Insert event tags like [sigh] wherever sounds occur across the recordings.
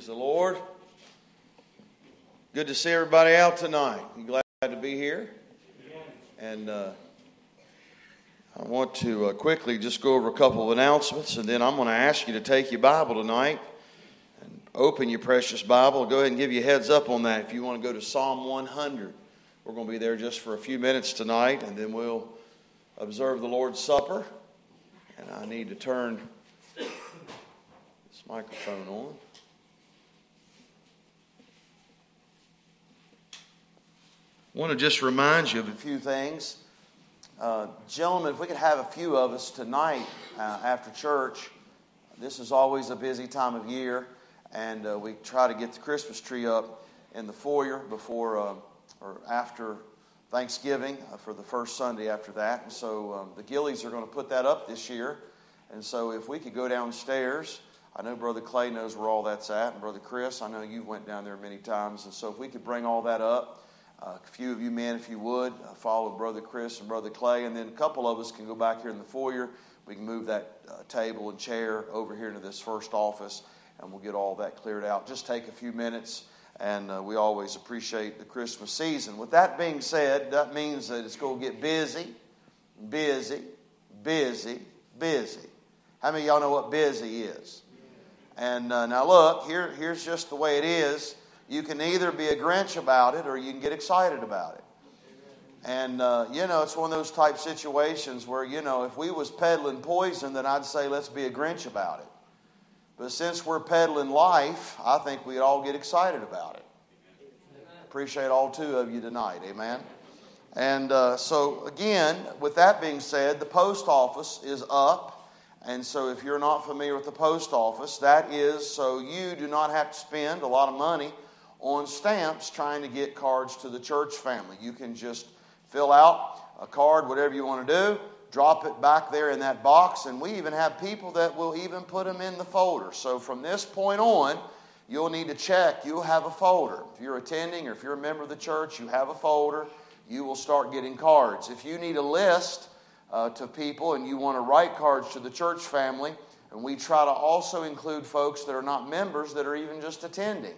Praise the Lord. Good to see everybody out tonight. You glad to be here? And uh, I want to uh, quickly just go over a couple of announcements, and then I'm going to ask you to take your Bible tonight and open your precious Bible. Go ahead and give you a heads up on that if you want to go to Psalm 100. We're going to be there just for a few minutes tonight, and then we'll observe the Lord's Supper. And I need to turn this microphone on. Want to just remind you of a few things. Uh, gentlemen, if we could have a few of us tonight uh, after church, this is always a busy time of year, and uh, we try to get the Christmas tree up in the foyer before uh, or after Thanksgiving uh, for the first Sunday after that. And so um, the Gillies are going to put that up this year. And so if we could go downstairs, I know Brother Clay knows where all that's at, and Brother Chris, I know you've went down there many times. And so if we could bring all that up, a few of you men, if you would, uh, follow Brother Chris and Brother Clay, and then a couple of us can go back here in the foyer. We can move that uh, table and chair over here into this first office, and we'll get all that cleared out. Just take a few minutes and uh, we always appreciate the Christmas season. With that being said, that means that it's going to get busy, busy, busy, busy. How many of y'all know what busy is? And uh, now look, here, here's just the way it is. You can either be a Grinch about it or you can get excited about it. And, uh, you know, it's one of those type situations where, you know, if we was peddling poison, then I'd say let's be a Grinch about it. But since we're peddling life, I think we'd all get excited about it. Appreciate all two of you tonight. Amen. And uh, so, again, with that being said, the post office is up. And so, if you're not familiar with the post office, that is so you do not have to spend a lot of money on stamps trying to get cards to the church family. You can just fill out a card, whatever you want to do, drop it back there in that box, and we even have people that will even put them in the folder. So from this point on, you'll need to check. You'll have a folder. If you're attending or if you're a member of the church, you have a folder. You will start getting cards. If you need a list uh, to people and you want to write cards to the church family, and we try to also include folks that are not members that are even just attending.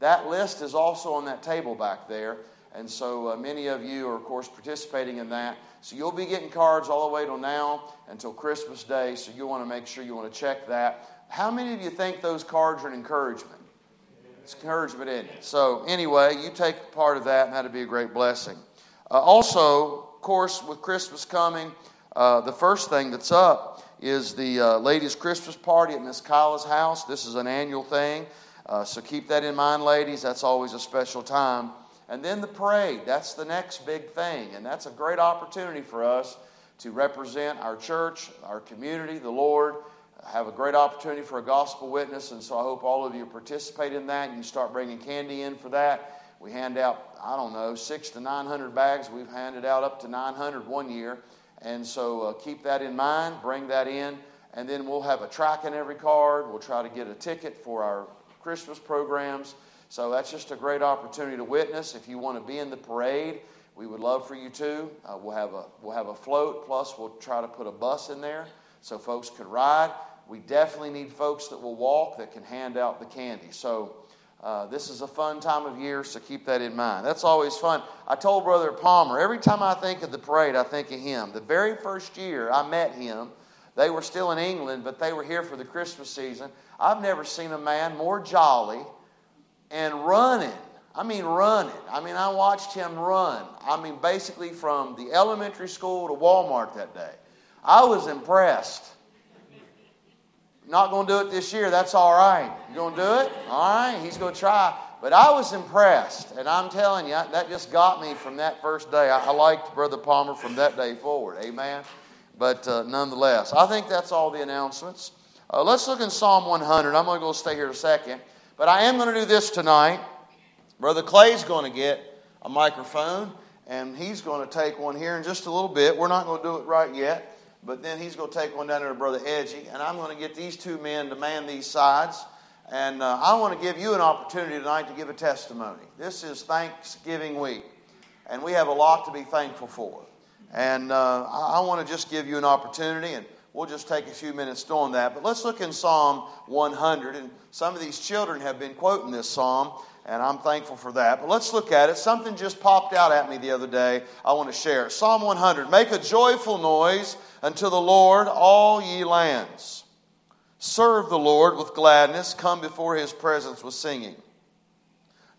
That list is also on that table back there. And so uh, many of you are, of course, participating in that. So you'll be getting cards all the way till now until Christmas Day. So you want to make sure you want to check that. How many of you think those cards are an encouragement? It's encouragement in it. So anyway, you take part of that, and that'd be a great blessing. Uh, also, of course, with Christmas coming, uh, the first thing that's up is the uh, ladies' Christmas party at Miss Kyla's house. This is an annual thing. Uh, so keep that in mind, ladies. That's always a special time. And then the parade, that's the next big thing. And that's a great opportunity for us to represent our church, our community, the Lord, have a great opportunity for a gospel witness. And so I hope all of you participate in that. You start bringing candy in for that. We hand out, I don't know, six to 900 bags. We've handed out up to 900 one year. And so uh, keep that in mind, bring that in. And then we'll have a track in every card. We'll try to get a ticket for our Christmas programs. So that's just a great opportunity to witness. If you want to be in the parade, we would love for you to. Uh, we'll have a we'll have a float. Plus, we'll try to put a bus in there so folks can ride. We definitely need folks that will walk that can hand out the candy. So. Uh, this is a fun time of year, so keep that in mind. That's always fun. I told Brother Palmer, every time I think of the parade, I think of him. The very first year I met him, they were still in England, but they were here for the Christmas season. I've never seen a man more jolly and running. I mean, running. I mean, I watched him run. I mean, basically from the elementary school to Walmart that day. I was impressed. Not going to do it this year. That's all right. You going to do it? All right. He's going to try. But I was impressed. And I'm telling you, that just got me from that first day. I, liked Brother Palmer from that day forward. Amen. But uh, nonetheless, I think that's all the announcements. Uh, let's look in Psalm 100. I'm going to go stay here a second. But I am going to do this tonight. Brother Clay's going to get a microphone, and he's going to take one here in just a little bit. We're not going to do it right yet, but then he's going to take one down there to Brother Edgy, and I'm going to get these two men to man these sides. And uh, I want to give you an opportunity tonight to give a testimony. This is Thanksgiving week, and we have a lot to be thankful for. And uh, I, I want to just give you an opportunity, and we'll just take a few minutes doing that. But let's look in Psalm 100. And some of these children have been quoting this psalm, and I'm thankful for that. But let's look at it. Something just popped out at me the other day. I want to share Psalm 100 Make a joyful noise unto the Lord, all ye lands. Serve the Lord with gladness, come before his presence with singing.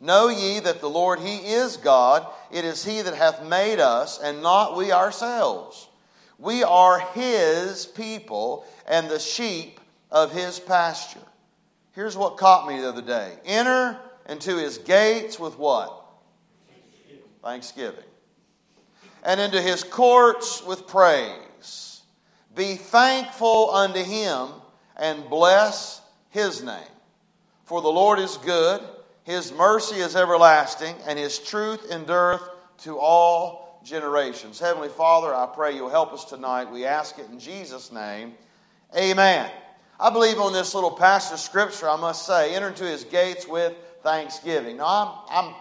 Know ye that the Lord, He is God. It is He that hath made us, and not we ourselves. We are His people and the sheep of His pasture. Here's what caught me the other day enter into His gates with what? Thanksgiving. And into His courts with praise. Be thankful unto Him and bless His name. For the Lord is good his mercy is everlasting, and His truth endureth to all generations. Heavenly Father, I pray you'll help us tonight. We ask it in Jesus' name. Amen. I believe on this little passage of Scripture, I must say, enter into His gates with thanksgiving. Now, I'm, I'm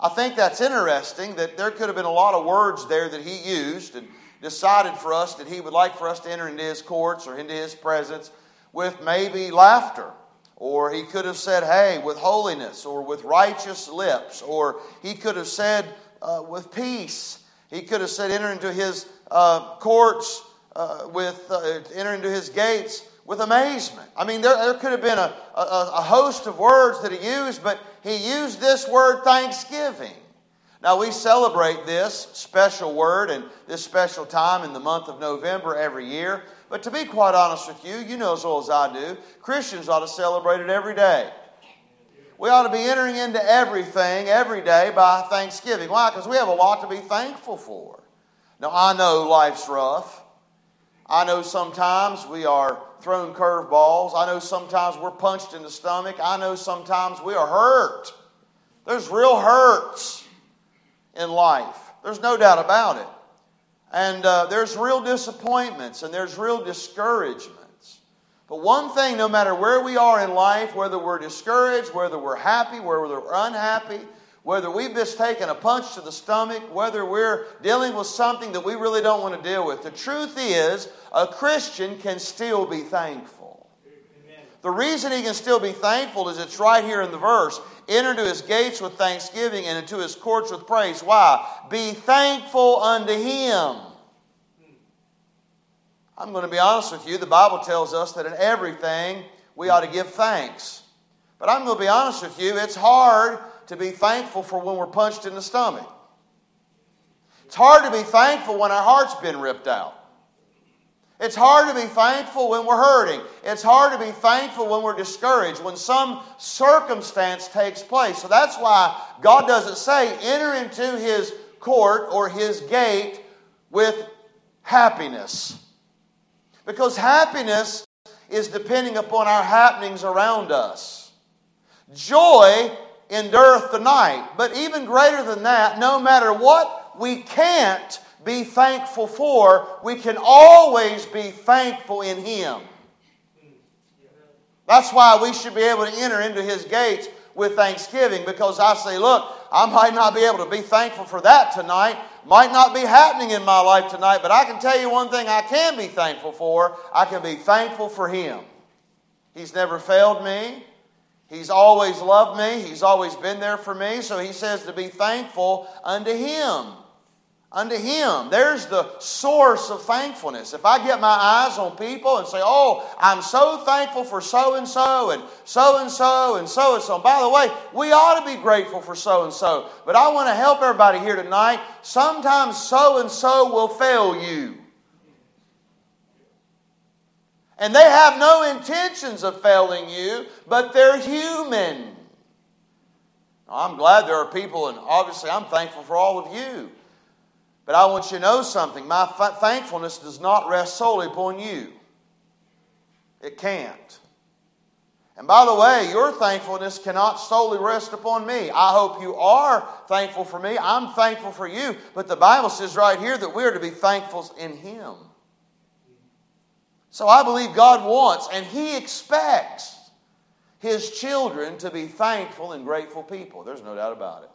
I think that's interesting that there could have been a lot of words there that he used and decided for us that he would like for us to enter into his courts or into his presence with maybe laughter or he could have said, hey, with holiness, or with righteous lips, or he could have said, uh, with peace. He could have said, enter into his uh, courts uh, with, uh, enter into his gates with amazement. I mean, there, there could have been a, a, a host of words that he used, but he used this word thanksgiving. Now, we celebrate this special word and this special time in the month of November every year. But to be quite honest with you, you know as well as I do, Christians ought to celebrate it every day. We ought to be entering into everything every day by thanksgiving. Why? Because we have a lot to be thankful for. Now, I know life's rough. I know sometimes we are thrown curveballs. I know sometimes we're punched in the stomach. I know sometimes we are hurt. There's real hurts in life. There's no doubt about it. And uh, there's real disappointments and there's real discouragements. But one thing, no matter where we are in life, whether we're discouraged, whether we're happy, whether we're unhappy, whether we've just taken a punch to the stomach, whether we're dealing with something that we really don't want to deal with, the truth is a Christian can still be thankful. The reason he can still be thankful is it's right here in the verse. Enter into his gates with thanksgiving and into his courts with praise. Why? Be thankful unto him. I'm going to be honest with you. The Bible tells us that in everything we ought to give thanks. But I'm going to be honest with you. It's hard to be thankful for when we're punched in the stomach. It's hard to be thankful when our heart's been ripped out. It's hard to be thankful when we're hurting. It's hard to be thankful when we're discouraged, when some circumstance takes place. So that's why God doesn't say, enter into his court or his gate with happiness. Because happiness is depending upon our happenings around us. Joy endureth the night. But even greater than that, no matter what we can't be thankful for, we can always be thankful in Him. That's why we should be able to enter into His gates with thanksgiving because I say, look, I might not be able to be thankful for that tonight, might not be happening in my life tonight, but I can tell you one thing I can be thankful for. I can be thankful for Him. He's never failed me. He's always loved me. He's always been there for me. So He says to be thankful unto Him unto Him. There's the source of thankfulness. If I get my eyes on people and say, Oh, I'm so thankful for so and so and so and so and so and so. By the way, we ought to be grateful for so and so. But I want to help everybody here tonight. Sometimes so and so will fail you. And they have no intentions of failing you, but they're human. I'm glad there are people, and obviously I'm thankful for all of you but I want you to know something. My thankfulness does not rest solely upon you, it can't. And by the way, your thankfulness cannot solely rest upon me. I hope you are thankful for me. I'm thankful for you. But the Bible says right here that we are to be thankful in Him. So I believe God wants and He expects His children to be thankful and grateful people. There's no doubt about it.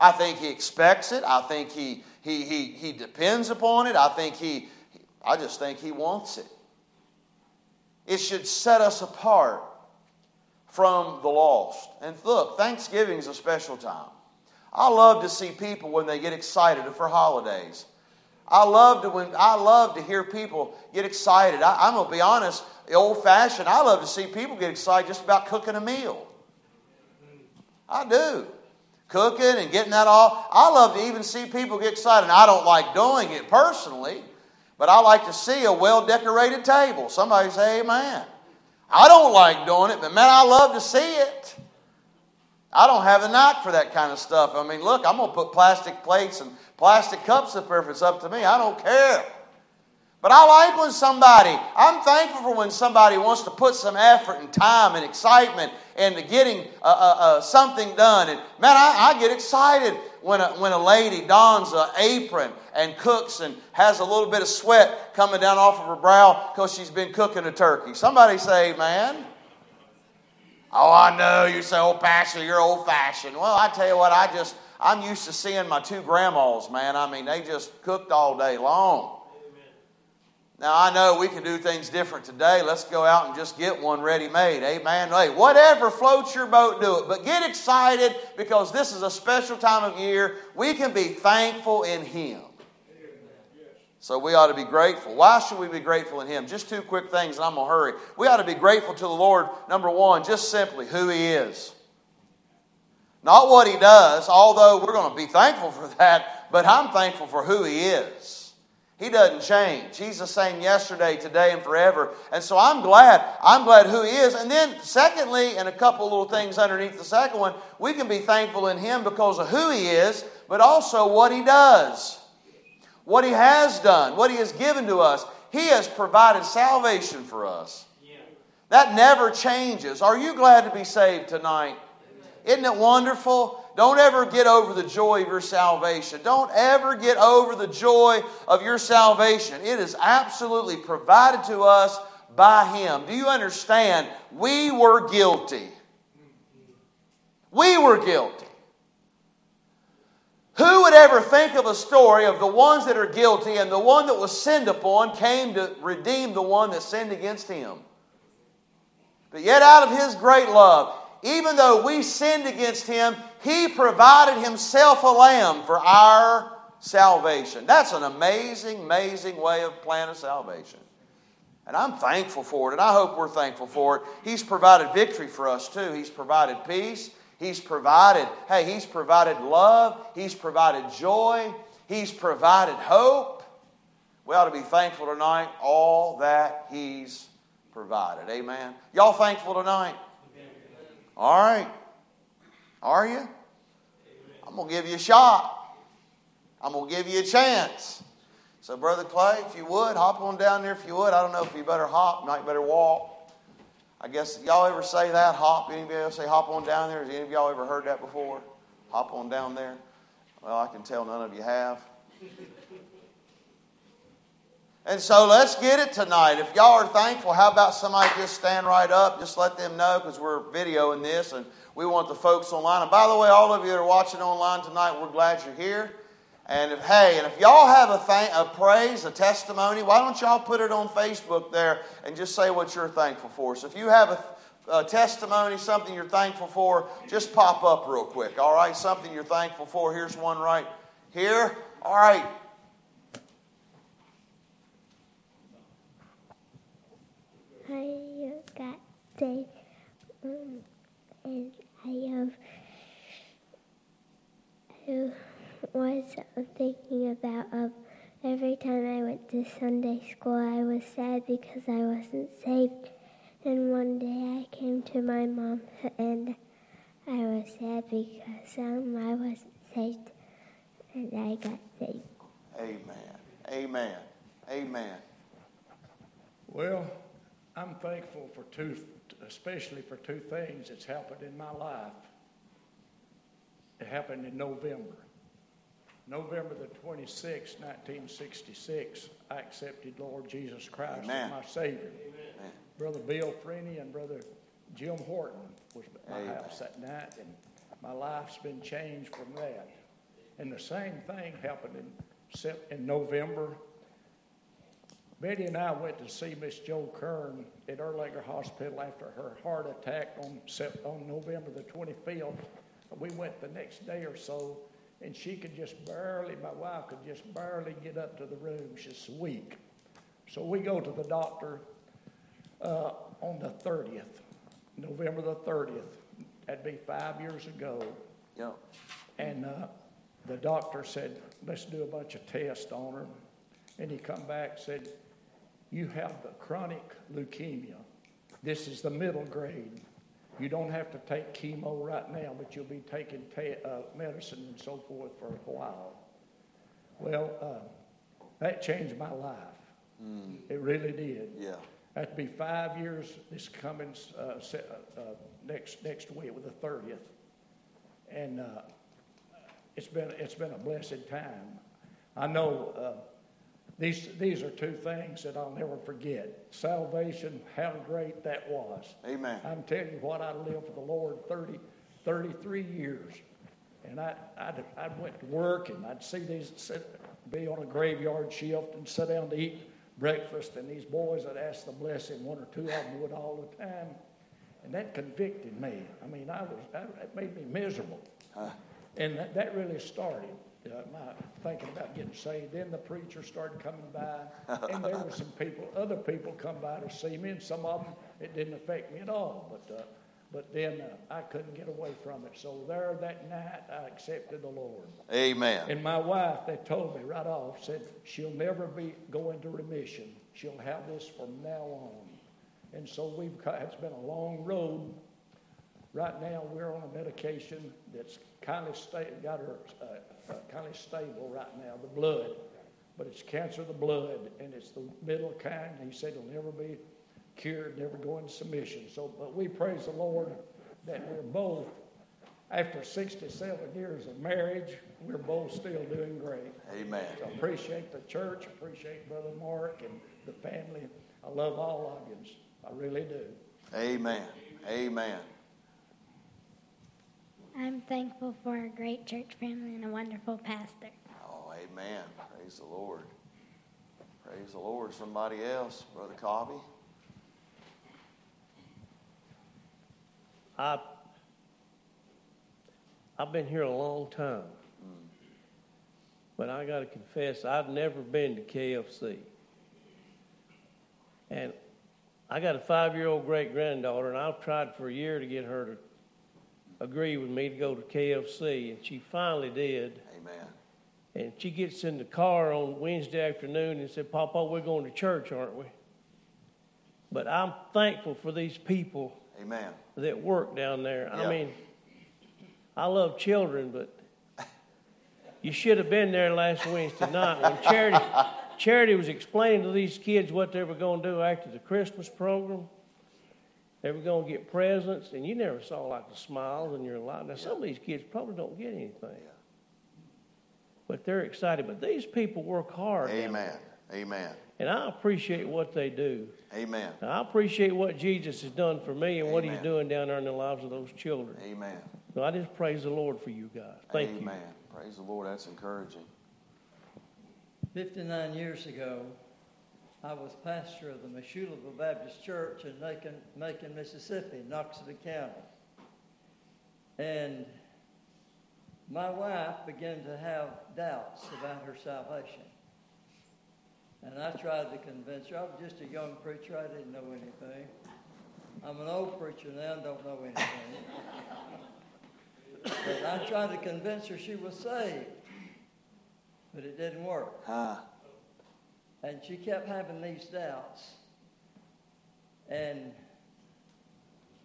I think He expects it. I think He he, he, he depends upon it. I think he, I just think he wants it. It should set us apart from the lost. And look, Thanksgiving is a special time. I love to see people when they get excited for holidays. I love to when I love to hear people get excited. I, am gonna be honest, old fashioned. I love to see people get excited just about cooking a meal. I do. Cooking and getting that all. I love to even see people get excited. And I don't like doing it personally, but I like to see a well decorated table. Somebody say amen. I don't like doing it, but man, I love to see it. I don't have a knack for that kind of stuff. I mean, look, I'm going to put plastic plates and plastic cups up there if it's up to me. I don't care. But I like when somebody, I'm thankful for when somebody wants to put some effort and time and excitement into getting uh, uh, uh, something done. And man, I, I, get excited when a, when a lady dons an apron and cooks and has a little bit of sweat coming down off of her brow because she's been cooking a turkey. Somebody say, man. Oh, I know. You say, old pastor, you're old fashioned. Well, I tell you what, I just, I'm used to seeing my two grandmas, man. I mean, they just cooked all day long. Now, I know we can do things different today. Let's go out and just get one ready made. Amen. Hey, whatever floats your boat, do it. But get excited because this is a special time of year. We can be thankful in Him. So we ought to be grateful. Why should we be grateful in Him? Just two quick things, and I'm going to hurry. We ought to be grateful to the Lord, number one, just simply who He is. Not what He does, although we're going to be thankful for [laughs] that, but I'm thankful for who He is. He doesn't change. He's the same yesterday, today, and forever. And so I'm glad. I'm glad who He is. And then, secondly, and a couple little things underneath the second one, we can be thankful in Him because of who He is, but also what He does, what He has done, what He has given to us. He has provided salvation for us. That never changes. Are you glad to be saved tonight? Isn't it wonderful? Don't ever get over the joy of your salvation. Don't ever get over the joy of your salvation. It is absolutely provided to us by Him. Do you understand? We were guilty. We were guilty. Who would ever think of a story of the ones that are guilty and the one that was sinned upon came to redeem the one that sinned against him? But yet, out of His great love, even though we sinned against him, he provided himself a lamb for our salvation. That's an amazing, amazing way of plan of salvation. And I'm thankful for it, and I hope we're thankful for it. He's provided victory for us too. He's provided peace. He's provided, hey, He's provided love. He's provided joy. He's provided hope. We ought to be thankful tonight, all that He's provided. Amen. Y'all thankful tonight? All right. Are you? I'm going to give you a shot. I'm going to give you a chance. So, Brother Clay, if you would, hop on down there if you would. I don't know if you better hop, might better walk. I guess y'all ever say that? Hop? Anybody else say hop on down there? Has any of y'all ever heard that before? Hop on down there? Well, I can tell none of you have. And so let's get it tonight. If y'all are thankful, how about somebody just stand right up? Just let them know because we're videoing this and we want the folks online. And by the way, all of you that are watching online tonight, we're glad you're here. And if, hey, and if y'all have a, th- a praise, a testimony, why don't y'all put it on Facebook there and just say what you're thankful for? So if you have a, a testimony, something you're thankful for, just pop up real quick, all right? Something you're thankful for. Here's one right here. All right. I got saved, um, and I have I was thinking about um, every time I went to Sunday school, I was sad because I wasn't saved. And one day I came to my mom and I was sad because um, I wasn't saved, and I got saved. Amen. Amen. Amen. Well, I'm thankful for two, especially for two things that's happened in my life. It happened in November. November the 26th, 1966, I accepted Lord Jesus Christ Amen. as my Savior. Amen. Brother Bill Freeney and Brother Jim Horton was at my Amen. house that night, and my life's been changed from that. And the same thing happened in, in November Betty and I went to see Miss Joe Kern at Erlanger Hospital after her heart attack on, on November the 25th. We went the next day or so, and she could just barely, my wife could just barely get up to the room. She's weak. So we go to the doctor uh, on the 30th, November the 30th. That'd be five years ago. Yep. And uh, the doctor said, let's do a bunch of tests on her. And he come back said, you have the chronic leukemia. This is the middle grade. You don't have to take chemo right now, but you'll be taking uh, medicine and so forth for a while. Well, uh, that changed my life. Mm. It really did. Yeah. That'd be five years this coming uh, uh, uh, next next week with the thirtieth, and uh, it's been it's been a blessed time. I know uh, these these are two things that I'll never forget. Salvation, how great that was. Amen. I'm telling you what, I lived for the Lord 30, 33 years, and I I I went to work and I'd see these sit, be on a graveyard shift and sit down to eat breakfast, and these boys would ask the blessing, one or two of them would all the time, and that convicted me. I mean, I was that made me miserable, huh. and that, that really started uh, my thinking about getting saved. Then the preacher started coming by, and there were some people, other people come by to see me, and some of them it didn't affect me at all, but. Uh, but then uh, I couldn't get away from it. So there that night, I accepted the Lord. Amen. And my wife, they told me right off, said she'll never be go into remission. She'll have this from now on. And so we've it's been a long road. Right now, we're on a medication that's kind of got her uh, kind of stable right now, the blood. But it's cancer of the blood, and it's the middle kind. He said it'll never be cured, never go into submission. So, but we praise the Lord that we're both, after 67 years of marriage, we're both still doing great. Amen. So appreciate the church, appreciate Brother Mark and the family. I love all of you. I really do. Amen. Amen. I'm thankful for a great church family and a wonderful pastor. Oh, amen. Praise the Lord. Praise the Lord. Somebody else, Brother Cobby. I, I've been here a long time. Hmm. But I got to confess, I've never been to KFC. And I got a five year old great granddaughter, and I've tried for a year to get her to agree with me to go to KFC, and she finally did. Amen. And she gets in the car on Wednesday afternoon and said, Papa, we're going to church, aren't we? But I'm thankful for these people Amen. That work down there. Yeah. I mean, I love children, but you should have been there last Wednesday night when Charity, Charity was explaining to these kids what they were going to do after the Christmas program. They were going to get presents, and you never saw like the smiles in your life. Now, some of these kids probably don't get anything, but they're excited. But these people work hard. Amen. Amen. And I appreciate what they do. Amen. Now, I appreciate what Jesus has done for me and Amen. what he's doing down there in the lives of those children. Amen. So I just praise the Lord for you guys. Thank Amen. you. Amen. Praise the Lord. That's encouraging. 59 years ago, I was pastor of the Mashulaville Baptist Church in Macon, Macon, Mississippi, Noxubee County. And my wife began to have doubts about her salvation. And I tried to convince her. I was just a young preacher. I didn't know anything. I'm an old preacher now and don't know anything. but I tried to convince her she was saved. But it didn't work. Huh. And she kept having these doubts. And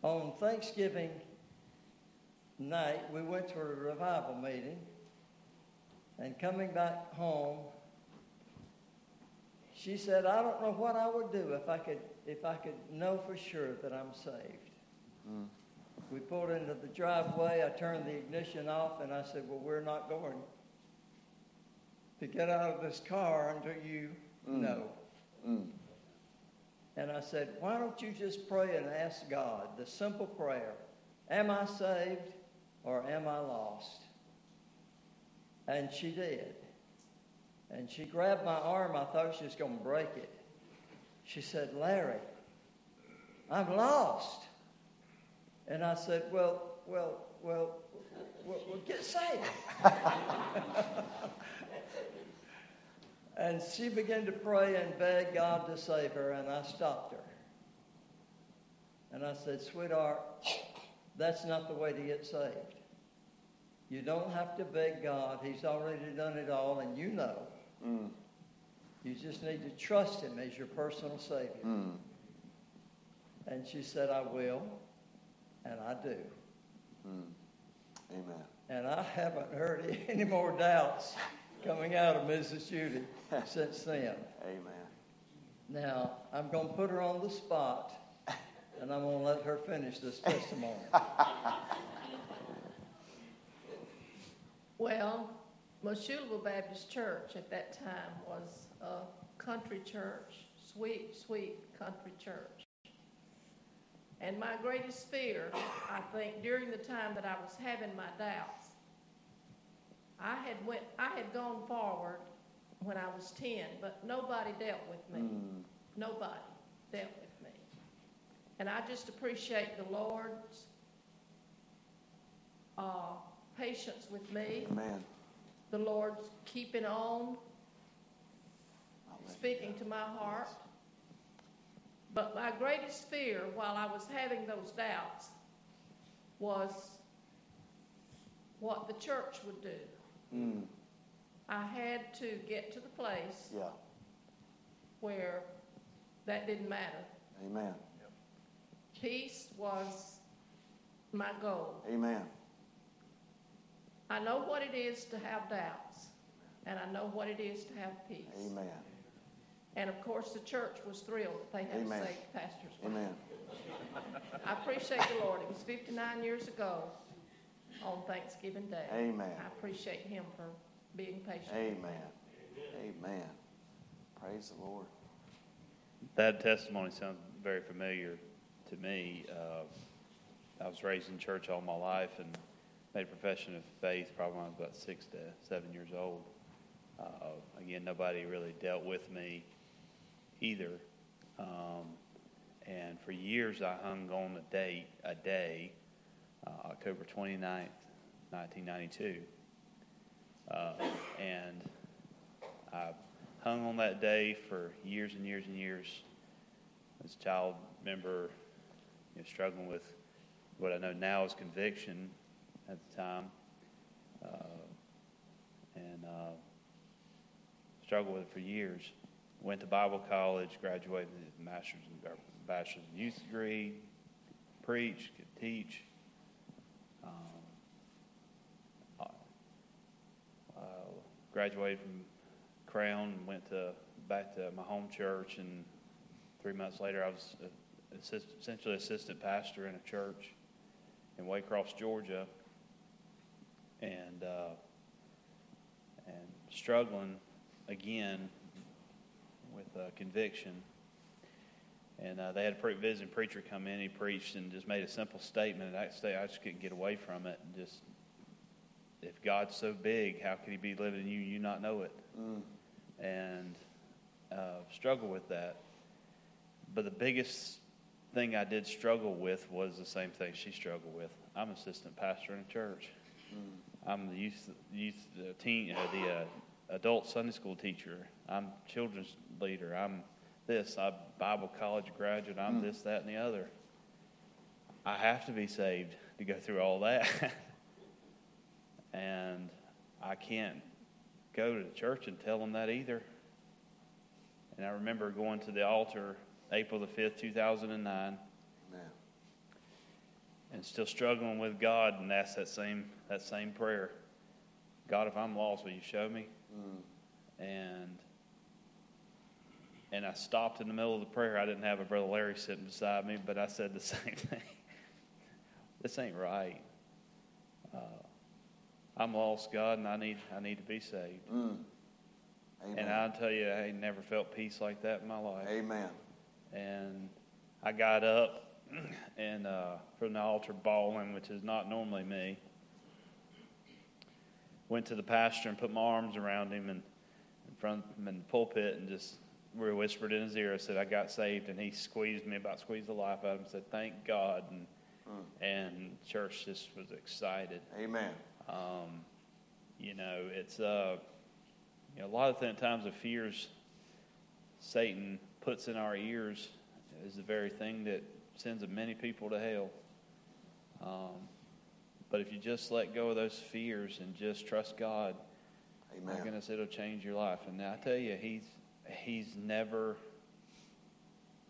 on Thanksgiving night, we went to a revival meeting. And coming back home, she said, I don't know what I would do if I could, if I could know for sure that I'm saved. Mm. We pulled into the driveway. I turned the ignition off and I said, Well, we're not going to get out of this car until you mm. know. Mm. And I said, Why don't you just pray and ask God the simple prayer Am I saved or am I lost? And she did. And she grabbed my arm. I thought she was going to break it. She said, Larry, I'm lost. And I said, Well, well, well, well, well get saved. [laughs] and she began to pray and beg God to save her, and I stopped her. And I said, Sweetheart, that's not the way to get saved. You don't have to beg God. He's already done it all, and you know. Mm. You just need to trust Him as your personal Savior. Mm. And she said, I will, and I do. Mm. Amen. And I haven't heard [laughs] any more doubts coming out of Mrs. Judy [laughs] since then. Amen. Now, I'm going to put her on the spot, and I'm going to let her finish this testimony. [laughs] well, Mashulaville Baptist Church at that time was a country church, sweet, sweet country church. And my greatest fear, I think, during the time that I was having my doubts, I had went, I had gone forward when I was ten, but nobody dealt with me. Mm. Nobody dealt with me, and I just appreciate the Lord's uh, patience with me. Amen. The Lord's keeping on, speaking to my heart. But my greatest fear while I was having those doubts was what the church would do. Mm. I had to get to the place yeah. where that didn't matter. Amen. Peace was my goal. Amen. I know what it is to have doubts, and I know what it is to have peace. Amen. And of course, the church was thrilled that they had Amen. a saved pastor's wife. Amen. I appreciate the Lord. It was 59 years ago on Thanksgiving Day. Amen. I appreciate Him for being patient. Amen. Amen. Praise the Lord. That testimony sounds very familiar to me. Uh, I was raised in church all my life and made a profession of faith probably when I was about six to seven years old. Uh, again, nobody really dealt with me either. Um, and for years, I hung on a date, a day, uh, October 29th, 1992. Uh, and I hung on that day for years and years and years. As a child member, you know, struggling with what I know now is conviction at the time. Uh, and uh, struggled with it for years went to Bible college, graduated with a master's and bachelor's in youth degree, preach, could teach. Um, uh, graduated from Crown and went to back to my home church, and three months later, I was assist, essentially assistant pastor in a church in Waycross, Georgia, and uh, and struggling again with uh, conviction. And uh, they had a pre- visiting preacher come in. He preached and just made a simple statement. And I, I just couldn't get away from it. Just, if God's so big, how could He be living in you and you not know it? Mm. And uh, struggle with that. But the biggest thing I did struggle with was the same thing she struggled with. I'm assistant pastor in a church. Mm. I'm the youth, youth, uh, teen, uh, the uh, adult Sunday school teacher. I'm children's leader. I'm this. I'm Bible college graduate. I'm mm. this, that, and the other. I have to be saved to go through all that. [laughs] and I can't go to the church and tell them that either. And I remember going to the altar April the 5th, 2009. Amen. And still struggling with God and ask that same, that same prayer God, if I'm lost, will you show me? Mm. And and I stopped in the middle of the prayer. I didn't have a brother Larry sitting beside me, but I said the [laughs] same thing. this ain't right. Uh, I'm lost, God, and I need I need to be saved. Mm. And I'll tell you, I ain't never felt peace like that in my life. Amen. And I got up [clears throat] and uh, from the altar bawling, which is not normally me went to the pastor and put my arms around him and in front of him in the pulpit and just we whispered in his ear. I said, I got saved, and he squeezed me about squeezed the life out of him. Said, "Thank God," and and church just was excited. Amen. Um, you know, it's uh, you know, a lot of the times the fears Satan puts in our ears is the very thing that sends many people to hell. Um, but if you just let go of those fears and just trust God, my Amen. goodness, it'll change your life. And I tell you, he's he's never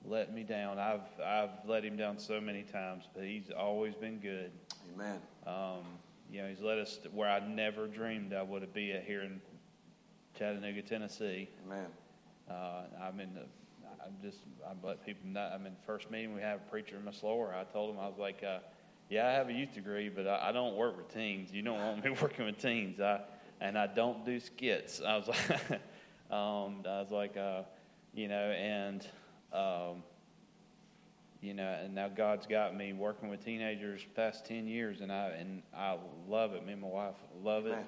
let me down. I've I've let him down so many times, but he's always been good. Amen. Um, you know, he's led us to where I never dreamed I would be at here in Chattanooga, Tennessee. Amen. Uh, I'm in the, I'm just, I let people know. I'm in the first meeting we have a preacher in Miss Lower. I told him I was like, uh, yeah, I have a youth degree, but I, I don't work with teens. You don't want me [laughs] working with teens. I and I don't do skits. I was [laughs] like, um, I was like, uh, you know, and um, you know, and now God's got me working with teenagers past ten years, and I and I love it. Me and my wife love it. Amen.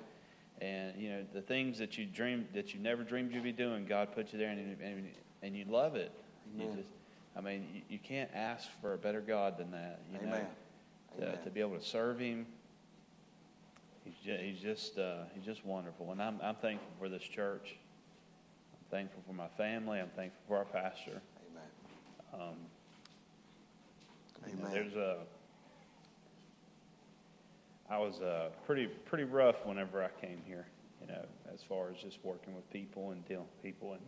And you know the things that you dream that you never dreamed you'd be doing, God put you there, and and, and you love it. You just, I mean, you, you can't ask for a better God than that. You Amen. know, to, Amen. to be able to serve Him. He's just, he's just, uh, he's just wonderful, and I'm, I'm thankful for this church. I'm thankful for my family. I'm thankful for our pastor. Amen. Um, you know, Amen. there's a. I was uh, pretty pretty rough whenever I came here. You know, as far as just working with people and dealing with people, and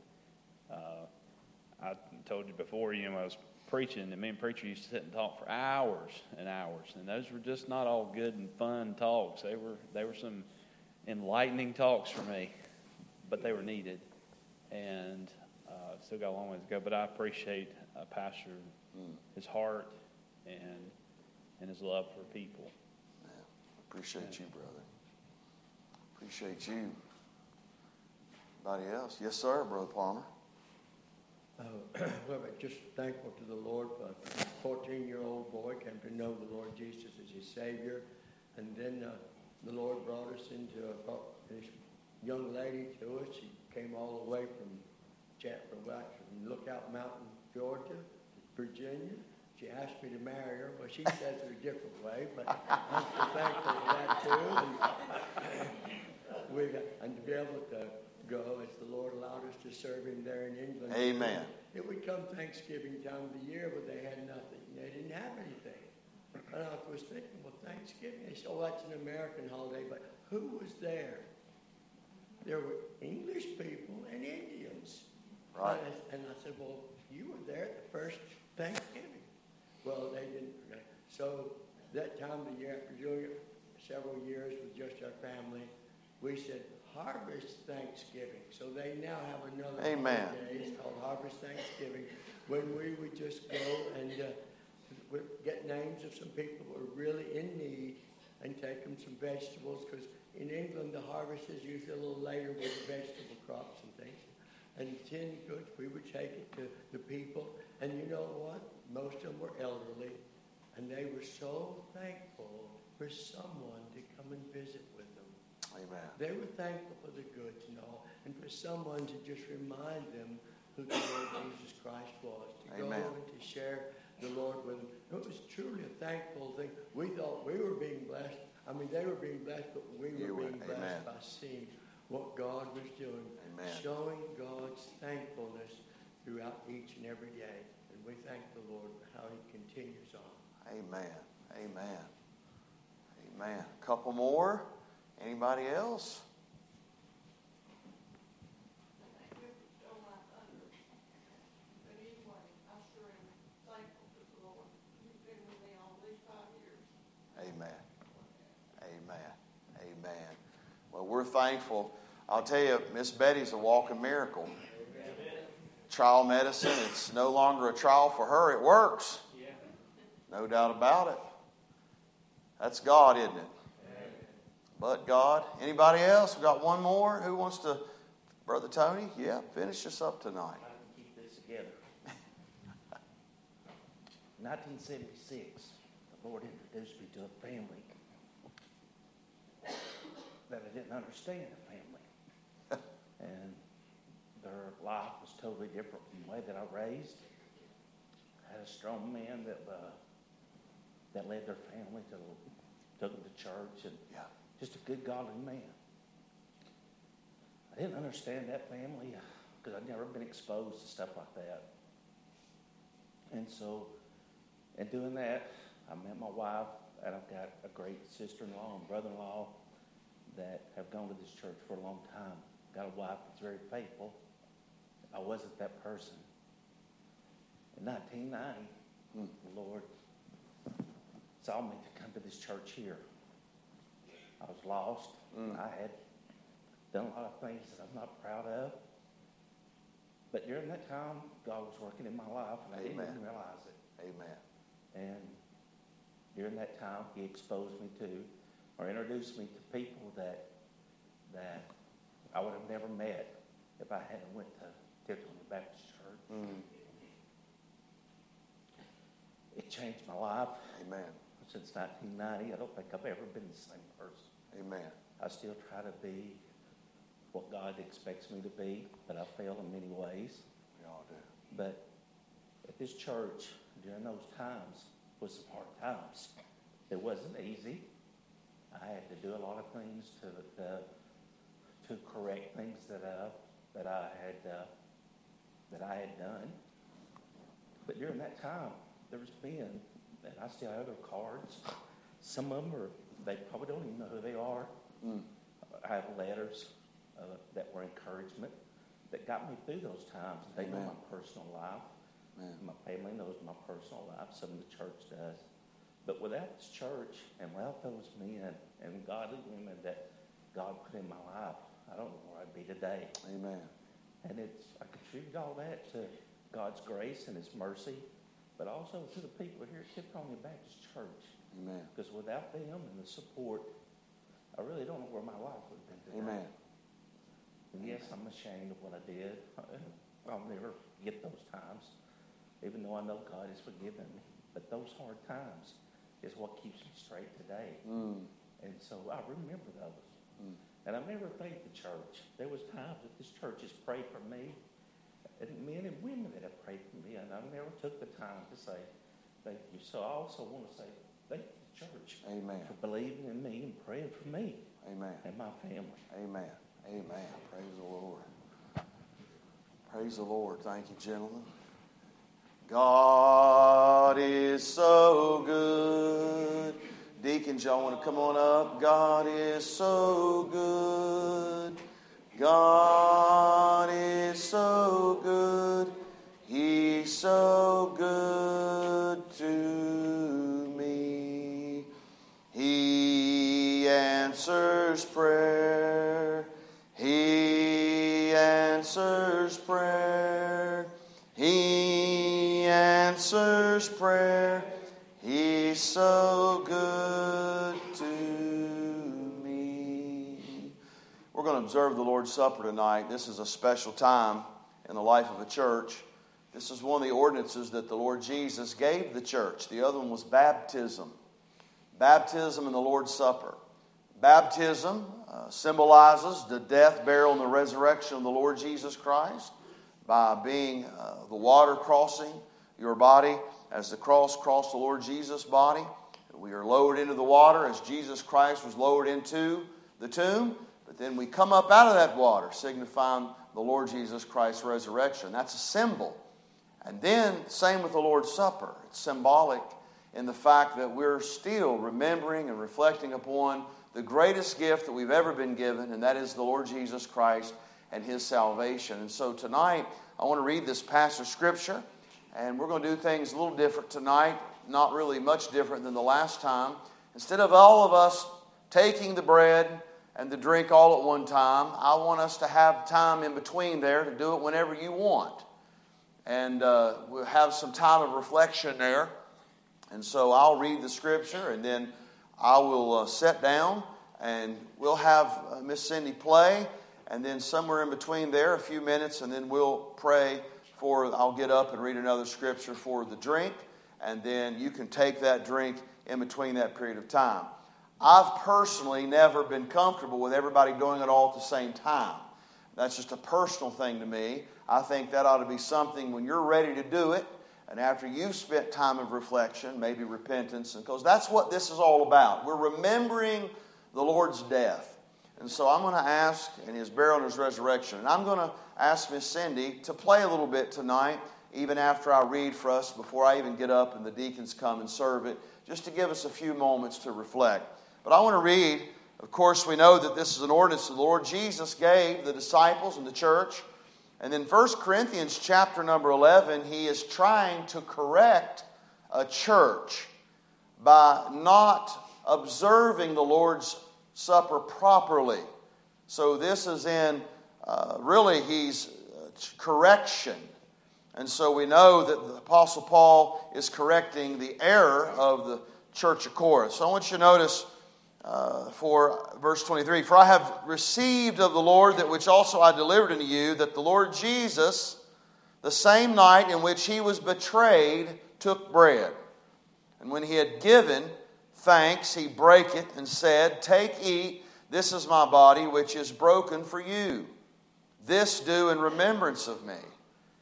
uh, I told you before. You know, I was preaching, and me and preacher used to sit and talk for hours and hours, and those were just not all good and fun talks. They were they were some enlightening talks for me, but they were needed, and uh, still got a long ways to go. But I appreciate uh, Pastor his heart and and his love for people. Appreciate you, brother. Appreciate you. Anybody else? Yes, sir, Brother Palmer. Uh, [clears throat] well, just thankful to the Lord for a 14 year old boy came to know the Lord Jesus as his Savior. And then uh, the Lord brought us into a, this young lady to us. She came all the way from Chattanooga, from Lookout Mountain, Georgia, to Virginia. She asked me to marry her. Well, she says it a different way, but I'm so thankful for that too. And, we, and to be able to go as the Lord allowed us to serve Him there in England. Amen. It would come Thanksgiving time of the year, but they had nothing. They didn't have anything. And I was thinking, well, Thanksgiving. They said, oh, that's an American holiday, but who was there? There were English people and Indians. Right. And I, and I said, well, you were there at the first Thanksgiving. Well, they didn't. So that time of the year, after doing it several years with just our family, we said Harvest Thanksgiving. So they now have another Amen. holiday. It's called Harvest Thanksgiving, when we would just go and uh, get names of some people who are really in need and take them some vegetables because in England the harvest is usually a little later with the vegetable crops and things. And tinned goods, we would take it to the people. And you know what? Most of them were elderly, and they were so thankful for someone to come and visit with them. Amen. They were thankful for the goods and all, and for someone to just remind them who the Lord Jesus Christ was, to Amen. go and to share the Lord with them. It was truly a thankful thing. We thought we were being blessed. I mean, they were being blessed, but we were were. being blessed Amen. by seeing what God was doing, Amen. showing God's thankfulness throughout each and every day. And we thank the Lord for how He continues on. Amen. Amen. Amen. A couple more. Anybody else? But anyway, I sure am thankful to the Lord. You've been with me all these five years. Amen. Amen. Amen. Well, we're thankful. I'll tell you, Miss Betty's a walking miracle. Trial medicine, it's no longer a trial for her, it works. No doubt about it. That's God, isn't it? But God. Anybody else? We got one more. Who wants to? Brother Tony? Yeah, finish us up tonight. Keep this together. [laughs] 1976, the Lord introduced me to a family that I didn't understand. And their life was totally different from the way that I raised. I had a strong man that uh, that led their family to took them to church and Yeah. just a good godly man. I didn't understand that family because I'd never been exposed to stuff like that. And so, in doing that, I met my wife, and I've got a great sister-in-law and brother-in-law that have gone to this church for a long time. Got a wife that's very faithful. I wasn't that person. In 1990, the Lord saw me to come to this church here. I was lost. Mm. I had done a lot of things that I'm not proud of. But during that time, God was working in my life, and I didn't even realize it. Amen. And during that time, He exposed me to, or introduced me to people that that I would have never met if I hadn't went to Tipton Baptist Church. Mm. It changed my life Amen. since 1990. I don't think I've ever been the same person. Amen. I still try to be what God expects me to be, but I fail in many ways. We all do. But at this church, during those times, was some hard times. It wasn't easy. I had to do a lot of things to uh, to correct things that uh, that I had uh, that I had done. But during that time, there was men, and I still have their cards. Some of them are they probably don't even know who they are. Mm. I have letters uh, that were encouragement that got me through those times. They know my personal life. Amen. My family knows my personal life. Some of the church does. But without this church and without those men and godly women that God put in my life, I don't know where I'd be today. Amen. And it's I contribute all that to God's grace and His mercy, but also to the people here at Tiptonia Baptist Church. Amen. Because without them and the support, I really don't know where my life would have been today. Amen. And yes, I'm ashamed of what I did. [laughs] I'll never get those times, even though I know God has forgiven me. But those hard times is what keeps me straight today. Mm. And so I remember those. Mm. And I never thanked the church. There was times that this church has prayed for me, and men and women that have prayed for me, and I never took the time to say thank you. So I also want to say thank you the church Amen. for believing in me and praying for me Amen. and my family. Amen. Amen. Praise the Lord. Praise the Lord. Thank you, gentlemen. God is so good. Deacons, y'all want to come on up? God is so good. God is so good. He's so good to me. He answers prayer. He answers prayer. He answers prayer. So good to me. We're going to observe the Lord's Supper tonight. This is a special time in the life of a church. This is one of the ordinances that the Lord Jesus gave the church. The other one was baptism. Baptism and the Lord's Supper. Baptism uh, symbolizes the death, burial, and the resurrection of the Lord Jesus Christ by being uh, the water crossing your body as the cross crossed the Lord Jesus' body. We are lowered into the water as Jesus Christ was lowered into the tomb, but then we come up out of that water, signifying the Lord Jesus Christ's resurrection. That's a symbol. And then, same with the Lord's Supper. It's symbolic in the fact that we're still remembering and reflecting upon the greatest gift that we've ever been given, and that is the Lord Jesus Christ and his salvation. And so tonight, I want to read this passage of Scripture, and we're going to do things a little different tonight, not really much different than the last time. Instead of all of us taking the bread and the drink all at one time, I want us to have time in between there to do it whenever you want. And uh, we'll have some time of reflection there. And so I'll read the scripture and then I will uh, sit down and we'll have uh, Miss Cindy play. And then somewhere in between there, a few minutes, and then we'll pray for. I'll get up and read another scripture for the drink. And then you can take that drink in between that period of time. I've personally never been comfortable with everybody doing it all at the same time. That's just a personal thing to me. I think that ought to be something when you're ready to do it, and after you've spent time of reflection, maybe repentance, because that's what this is all about. We're remembering the Lord's death. And so I'm going to ask, and his burial and his resurrection, and I'm going to ask Miss Cindy to play a little bit tonight, even after I read for us, before I even get up and the deacons come and serve it, just to give us a few moments to reflect. But I want to read, of course, we know that this is an ordinance the Lord Jesus gave the disciples and the church. And then 1 Corinthians chapter number 11, he is trying to correct a church by not observing the Lord's Supper properly. So this is in, uh, really, he's uh, correction. And so we know that the Apostle Paul is correcting the error of the church of Corinth. So I want you to notice uh, for verse 23 For I have received of the Lord that which also I delivered unto you, that the Lord Jesus, the same night in which he was betrayed, took bread. And when he had given thanks, he brake it and said, Take, eat, this is my body, which is broken for you. This do in remembrance of me.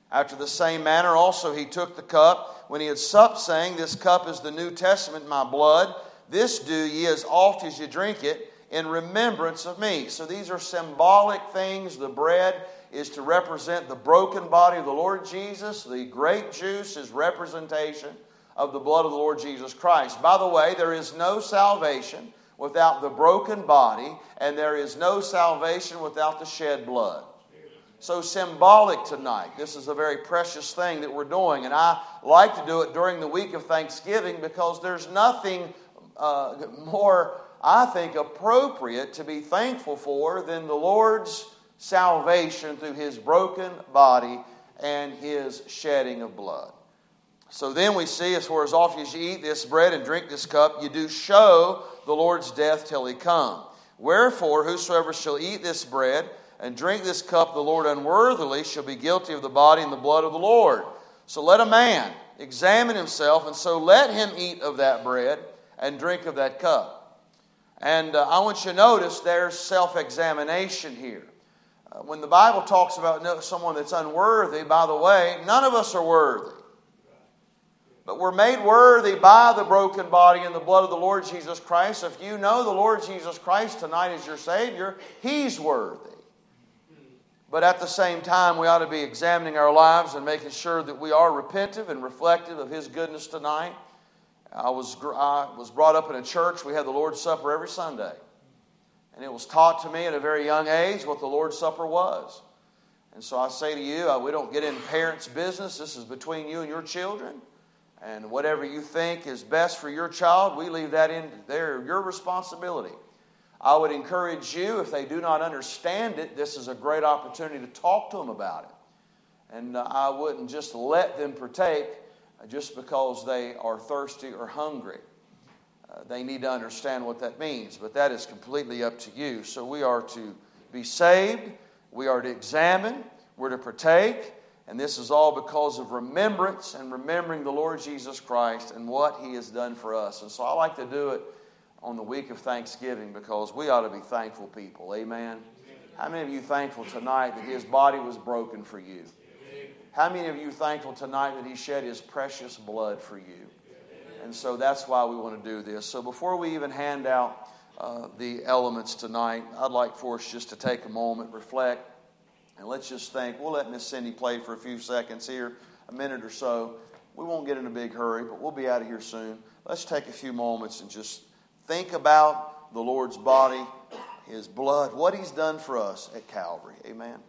After the same manner also he took the cup when he had supped, saying, This cup is the New Testament my blood. This do ye as oft as you drink it in remembrance of me. So these are symbolic things. The bread is to represent the broken body of the Lord Jesus. The grape juice is representation of the blood of the Lord Jesus Christ. By the way, there is no salvation without the broken body, and there is no salvation without the shed blood. So symbolic tonight. This is a very precious thing that we're doing, and I like to do it during the week of Thanksgiving because there's nothing uh, more, I think, appropriate to be thankful for than the Lord's salvation through his broken body and his shedding of blood. So then we see, as far as often as you eat this bread and drink this cup, you do show the Lord's death till he come. Wherefore, whosoever shall eat this bread and drink this cup, the Lord unworthily shall be guilty of the body and the blood of the Lord. So let a man examine himself, and so let him eat of that bread and drink of that cup. And uh, I want you to notice there's self examination here. Uh, when the Bible talks about someone that's unworthy, by the way, none of us are worthy. But we're made worthy by the broken body and the blood of the Lord Jesus Christ. If you know the Lord Jesus Christ tonight as your Savior, He's worthy. But at the same time, we ought to be examining our lives and making sure that we are repentive and reflective of His goodness tonight. I was, I was brought up in a church. We had the Lord's Supper every Sunday. And it was taught to me at a very young age what the Lord's Supper was. And so I say to you, uh, we don't get in parents' business. This is between you and your children. And whatever you think is best for your child, we leave that in there, your responsibility. I would encourage you, if they do not understand it, this is a great opportunity to talk to them about it. And uh, I wouldn't just let them partake just because they are thirsty or hungry. Uh, they need to understand what that means, but that is completely up to you. So we are to be saved, we are to examine, we're to partake, and this is all because of remembrance and remembering the Lord Jesus Christ and what He has done for us. And so I like to do it on the week of Thanksgiving because we ought to be thankful people. Amen. How many of you thankful tonight that His body was broken for you? How many of you thankful tonight that He shed His precious blood for you? And so that's why we want to do this. So before we even hand out uh, the elements tonight, I'd like for us just to take a moment, reflect, and let's just think. We'll let Miss Cindy play for a few seconds here, a minute or so. We won't get in a big hurry, but we'll be out of here soon. Let's take a few moments and just think about the Lord's body, His blood, what He's done for us at Calvary. Amen.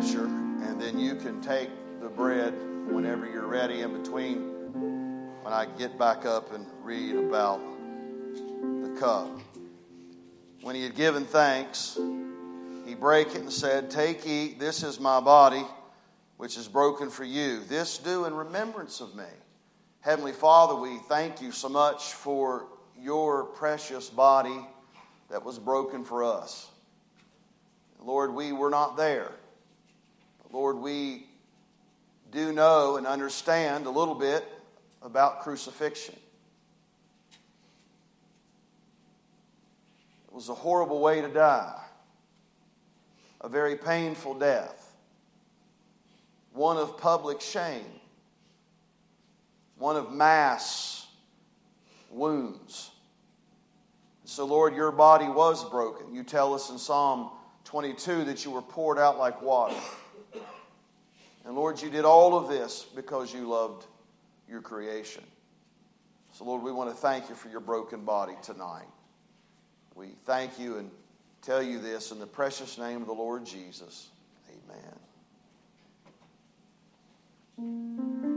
Scripture, and then you can take the bread whenever you're ready in between when I get back up and read about the cup. When he had given thanks, he brake it and said, Take, eat, this is my body, which is broken for you. This do in remembrance of me. Heavenly Father, we thank you so much for your precious body that was broken for us. Lord, we were not there. Lord, we do know and understand a little bit about crucifixion. It was a horrible way to die, a very painful death, one of public shame, one of mass wounds. So, Lord, your body was broken. You tell us in Psalm 22 that you were poured out like water. And Lord, you did all of this because you loved your creation. So, Lord, we want to thank you for your broken body tonight. We thank you and tell you this in the precious name of the Lord Jesus. Amen.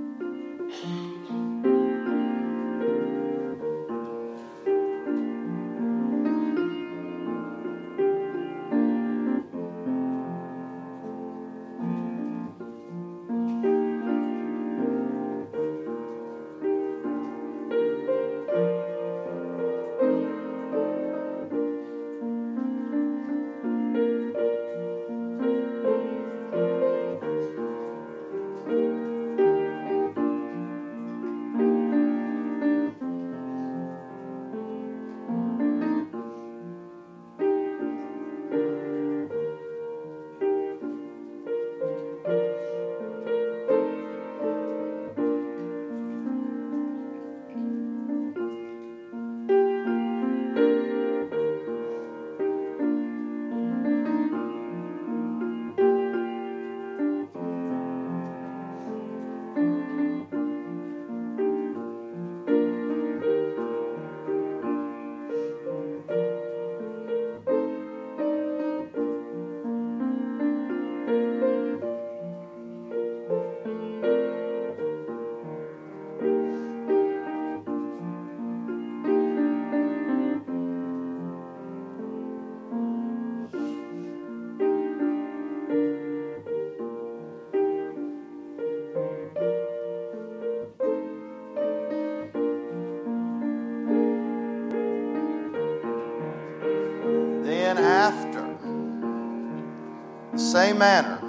Same manner,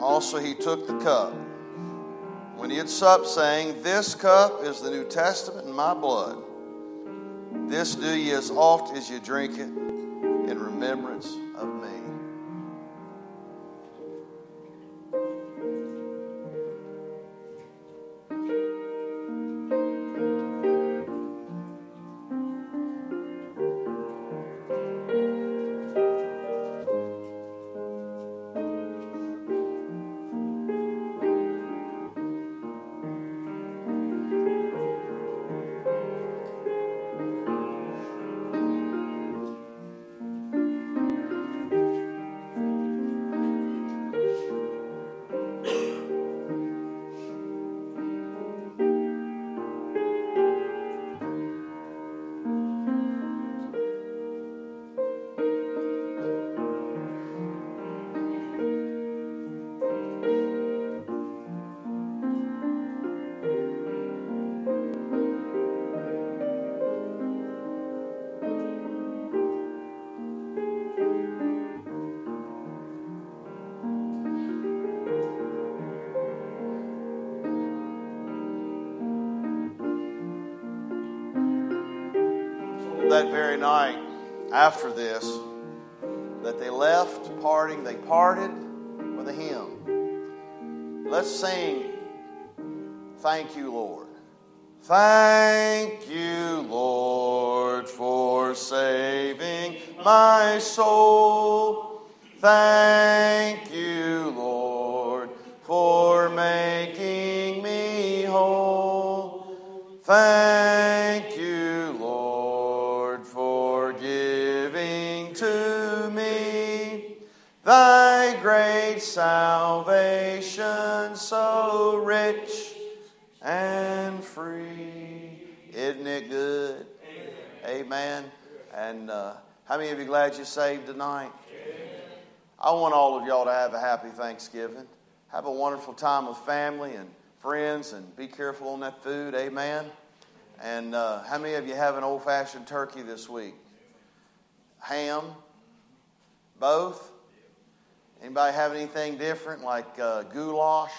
also he took the cup. When he had supped, saying, This cup is the New Testament in my blood. This do ye as oft as ye drink it in remembrance that very night after this that they left parting, they parted with a hymn. Let's sing, Thank you, Lord. Thank you, Lord, for saving my soul. Thank glad you saved tonight? I want all of y'all to have a happy Thanksgiving. Have a wonderful time with family and friends and be careful on that food. Amen. And uh, how many of you have an old fashioned turkey this week? Ham? Both? Anybody have anything different like uh, goulash?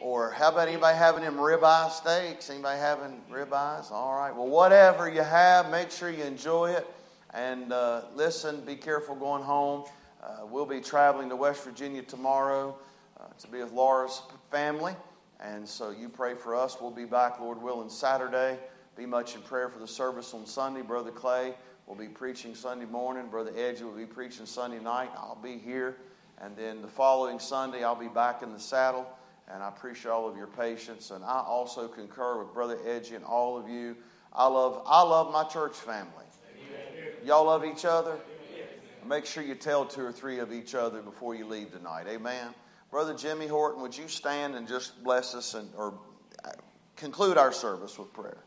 Or how about anybody having them ribeye steaks? Anybody having ribeyes? All right. Well, whatever you have, make sure you enjoy it. And uh, listen, be careful going home. Uh, we'll be traveling to West Virginia tomorrow uh, to be with Laura's family. And so you pray for us. We'll be back, Lord willing, Saturday. Be much in prayer for the service on Sunday. Brother Clay will be preaching Sunday morning. Brother Edgy will be preaching Sunday night. I'll be here. And then the following Sunday, I'll be back in the saddle. And I appreciate all of your patience. And I also concur with Brother Edgy and all of you. I love, I love my church family. Y'all love each other? Make sure you tell two or three of each other before you leave tonight. Amen. Brother Jimmy Horton, would you stand and just bless us and or uh, conclude our service with prayer?